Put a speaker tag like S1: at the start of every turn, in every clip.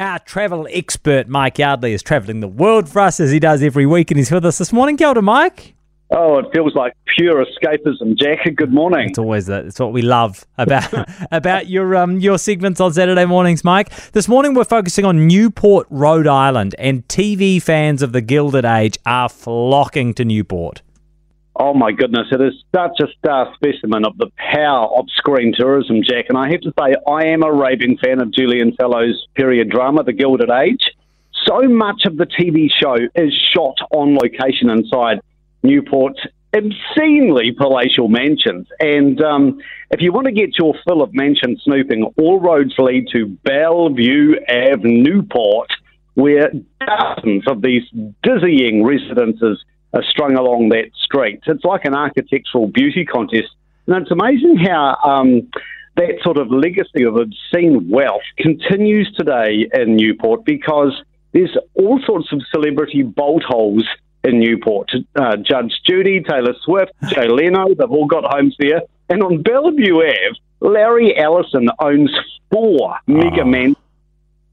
S1: Our travel expert, Mike Yardley, is travelling the world for us as he does every week, and he's with us this morning. Kia ora, Mike.
S2: Oh, it feels like pure escapism, Jack. Good morning.
S1: It's always that. It's what we love about about your um your segments on Saturday mornings, Mike. This morning we're focusing on Newport, Rhode Island, and TV fans of the Gilded Age are flocking to Newport.
S2: Oh my goodness, it is such a star specimen of the power of screen tourism, Jack. And I have to say, I am a raving fan of Julian Fellowes' period drama, The Gilded Age. So much of the TV show is shot on location inside Newport's obscenely palatial mansions. And um, if you want to get your fill of mansion snooping, all roads lead to Bellevue Ave, Newport, where dozens of these dizzying residences are strung along that street. It's like an architectural beauty contest. And it's amazing how um, that sort of legacy of obscene wealth continues today in Newport because there's all sorts of celebrity bolt holes in Newport. Uh, Judge Judy, Taylor Swift, Jay Leno, they've all got homes there. And on Bellevue Ave, Larry Ellison owns four oh. mega men.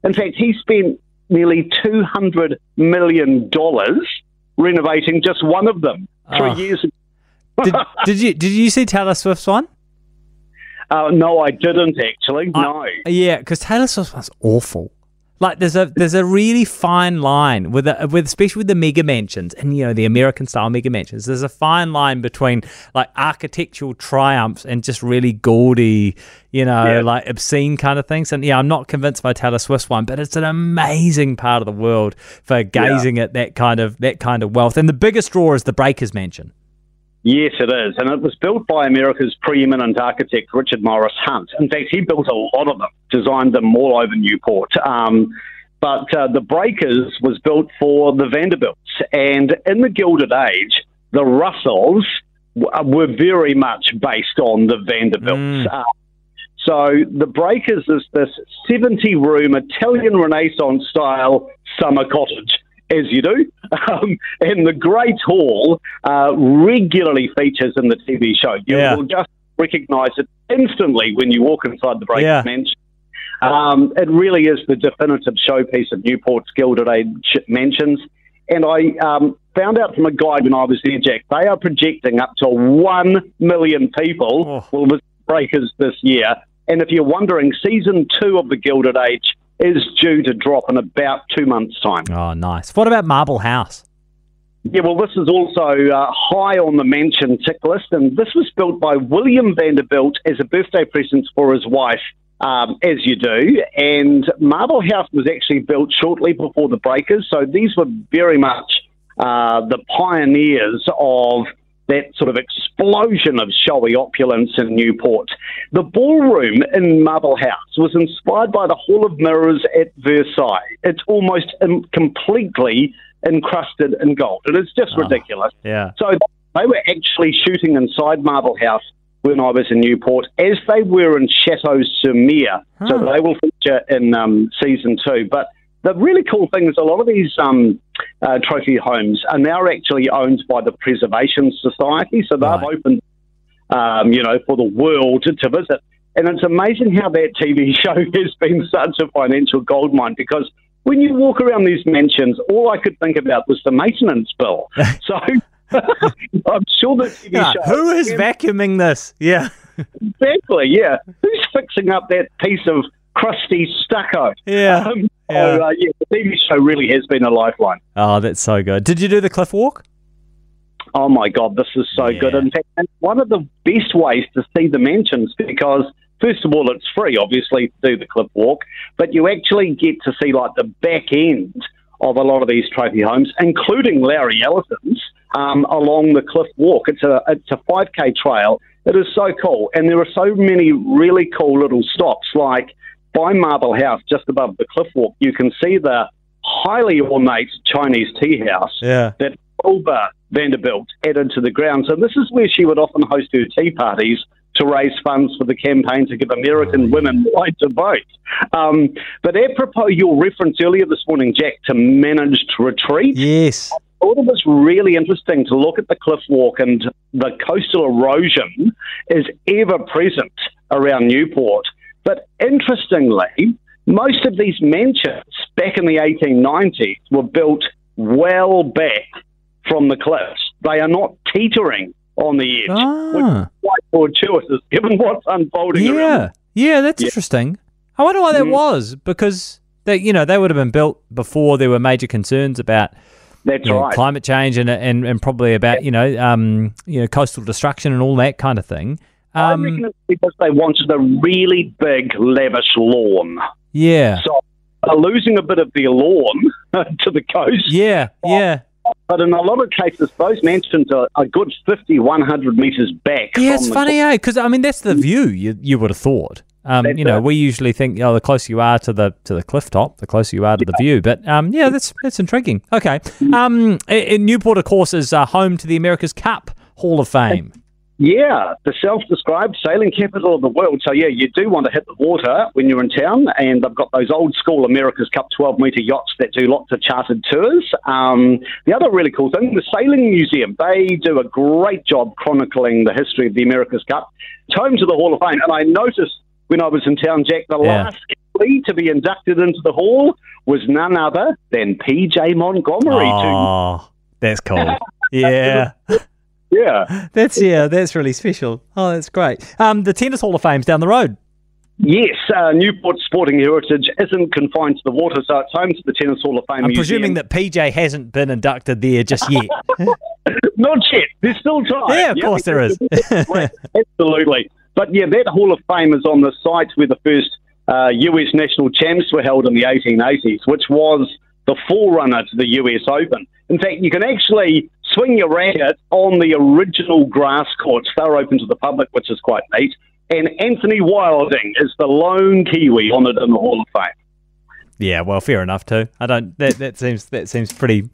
S2: In fact, he spent nearly $200 million renovating just one of them three oh. years ago.
S1: did, did, you did you see Taylor Swift's one?
S2: Uh, no, I didn't actually. No.
S1: yeah, because Taylor Swift's one's awful. Like there's a there's a really fine line with a, with especially with the mega mansions and you know the American style mega mansions. There's a fine line between like architectural triumphs and just really gaudy, you know, yeah. like obscene kind of things. And yeah, I'm not convinced by Taylor Swift's one, but it's an amazing part of the world for gazing yeah. at that kind of that kind of wealth. And the biggest draw is the Breakers Mansion.
S2: Yes, it is. And it was built by America's preeminent architect, Richard Morris Hunt. In fact, he built a lot of them, designed them all over Newport. Um, but uh, the Breakers was built for the Vanderbilts. And in the Gilded Age, the Russells w- were very much based on the Vanderbilts. Mm. Uh, so the Breakers is this 70 room Italian Renaissance style summer cottage as you do. Um, and the Great Hall uh, regularly features in the TV show. You yeah. will just recognise it instantly when you walk inside the Breakers yeah. Mansion. Um, it really is the definitive showpiece of Newport's Gilded Age mansions. And I um, found out from a guide when I was there, Jack, they are projecting up to 1 million people oh. will visit Breakers this year. And if you're wondering, season two of the Gilded Age is due to drop in about two months' time.
S1: Oh, nice. What about Marble House?
S2: Yeah, well, this is also uh, high on the mention tick list, and this was built by William Vanderbilt as a birthday present for his wife, um, as you do. And Marble House was actually built shortly before the Breakers, so these were very much uh, the pioneers of that sort of explosion of showy opulence in Newport. The ballroom in Marble House was inspired by the Hall of Mirrors at Versailles. It's almost completely encrusted in gold, and it's just oh, ridiculous.
S1: Yeah.
S2: So they were actually shooting inside Marble House when I was in Newport, as they were in Chateau sur. Huh. So they will feature in um, season two. But the really cool thing is a lot of these um, uh, trophy homes are now actually owned by the Preservation Society, so they've right. opened, um, you know, for the world to, to visit. And it's amazing how that TV show has been such a financial goldmine because when you walk around these mansions, all I could think about was the maintenance bill. So I'm sure the TV yeah, show.
S1: Who is vacuuming this? Yeah.
S2: exactly, yeah. Who's fixing up that piece of crusty stucco?
S1: Yeah. Um,
S2: yeah. So, uh, yeah, the TV show really has been a lifeline.
S1: Oh, that's so good. Did you do the cliff walk?
S2: Oh my God, this is so yeah. good. In fact, one of the best ways to see the mansions because first of all, it's free, obviously, to do the cliff walk, but you actually get to see like the back end of a lot of these trophy homes, including Larry Ellison's, um, along the cliff walk. It's a it's a 5k trail. It is so cool, and there are so many really cool little stops like by Marble House, just above the cliff walk, you can see the highly ornate Chinese tea house
S1: yeah.
S2: that Alva Vanderbilt added to the ground. So this is where she would often host her tea parties to raise funds for the campaign to give American women the right to vote. Um, but apropos your reference earlier this morning, Jack, to managed retreat.
S1: Yes. I
S2: thought it was really interesting to look at the cliff walk and the coastal erosion is ever present around Newport. But interestingly, most of these mansions back in the 1890s were built well back from the cliffs. They are not teetering on the edge, which
S1: Ah,
S2: is quite fortuitous given what's unfolding around.
S1: yeah, yeah, that's
S2: Yeah.
S1: interesting. I wonder why that
S2: Mm.
S1: was because they, you know, they would have been built before there were major concerns about
S2: That's
S1: you know,
S2: right.
S1: climate change and, and and probably about you know um you know coastal destruction and all that kind of thing.
S2: I
S1: Um,
S2: reckon it's because they wanted a really big, lavish lawn.
S1: yeah,
S2: So they're losing a bit of their lawn to the coast.
S1: yeah, yeah,
S2: But in a lot of cases, those mansions are a good 50, 100 metres back.
S1: yeah. It's funny, eh? Because I mean, that's the view you you would have thought. Um, you know,
S2: it.
S1: we usually think, oh, the closer you are to the to the cliff top, the closer you are to the view. But um, yeah, that's that's intriguing. Okay, um, in Newport, of course, is uh, home to the America's Cup Hall of Fame.
S2: Yeah, the self-described sailing capital of the world. So yeah, you do want to hit the water when you're in town, and they've got those old school America's Cup 12 metre yachts that do lots of chartered tours. Um, the other really cool thing, the Sailing Museum, they do a great job chronicling the history of the America's Cup. It's home to the Hall of Fame, and I noticed when I was in town, Jack, the
S1: Yeah.
S2: last to be inducted into the hall was none other than PJ Montgomery.
S1: Oh, that's cool. Yeah.
S2: Yeah.
S1: That's yeah, that's really special. Oh, that's great. Um, the Tennis Hall of Fame's down the road.
S2: Yes, uh, Newport Sporting Heritage isn't confined to the water, so it's home to the Tennis Hall of Fame.
S1: I'm
S2: Museum.
S1: presuming that PJ hasn't been inducted there just yet.
S2: Not yet. There's still time.
S1: Yeah, of
S2: Yep.
S1: course there is.
S2: Absolutely. But yeah, that Hall of Fame is on the site where the first uh, US national champs were held in the 1880s, which was the forerunner to the US Open. In fact, you can actually swing your racket on the original grass courts. They're open to the public, which is quite neat. And Anthony Wilding is the lone Kiwi honoured in the Hall of Fame.
S1: yeah, well, fair enough too. I don't. That that seems that seems pretty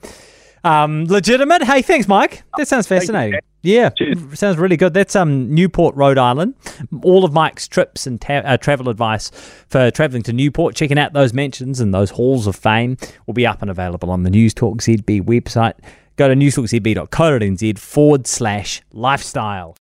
S1: um, legitimate. Hey, thanks, Mike. That sounds fascinating. Yeah,
S2: Cheers.
S1: sounds really good. That's um Newport, Rhode Island. All of Mike's trips and ta- uh, travel advice for travelling to Newport, checking out those mansions and those halls of fame will be up and available on the News Talk ZB website. Go to newstalkzb.co.nz forward slash lifestyle.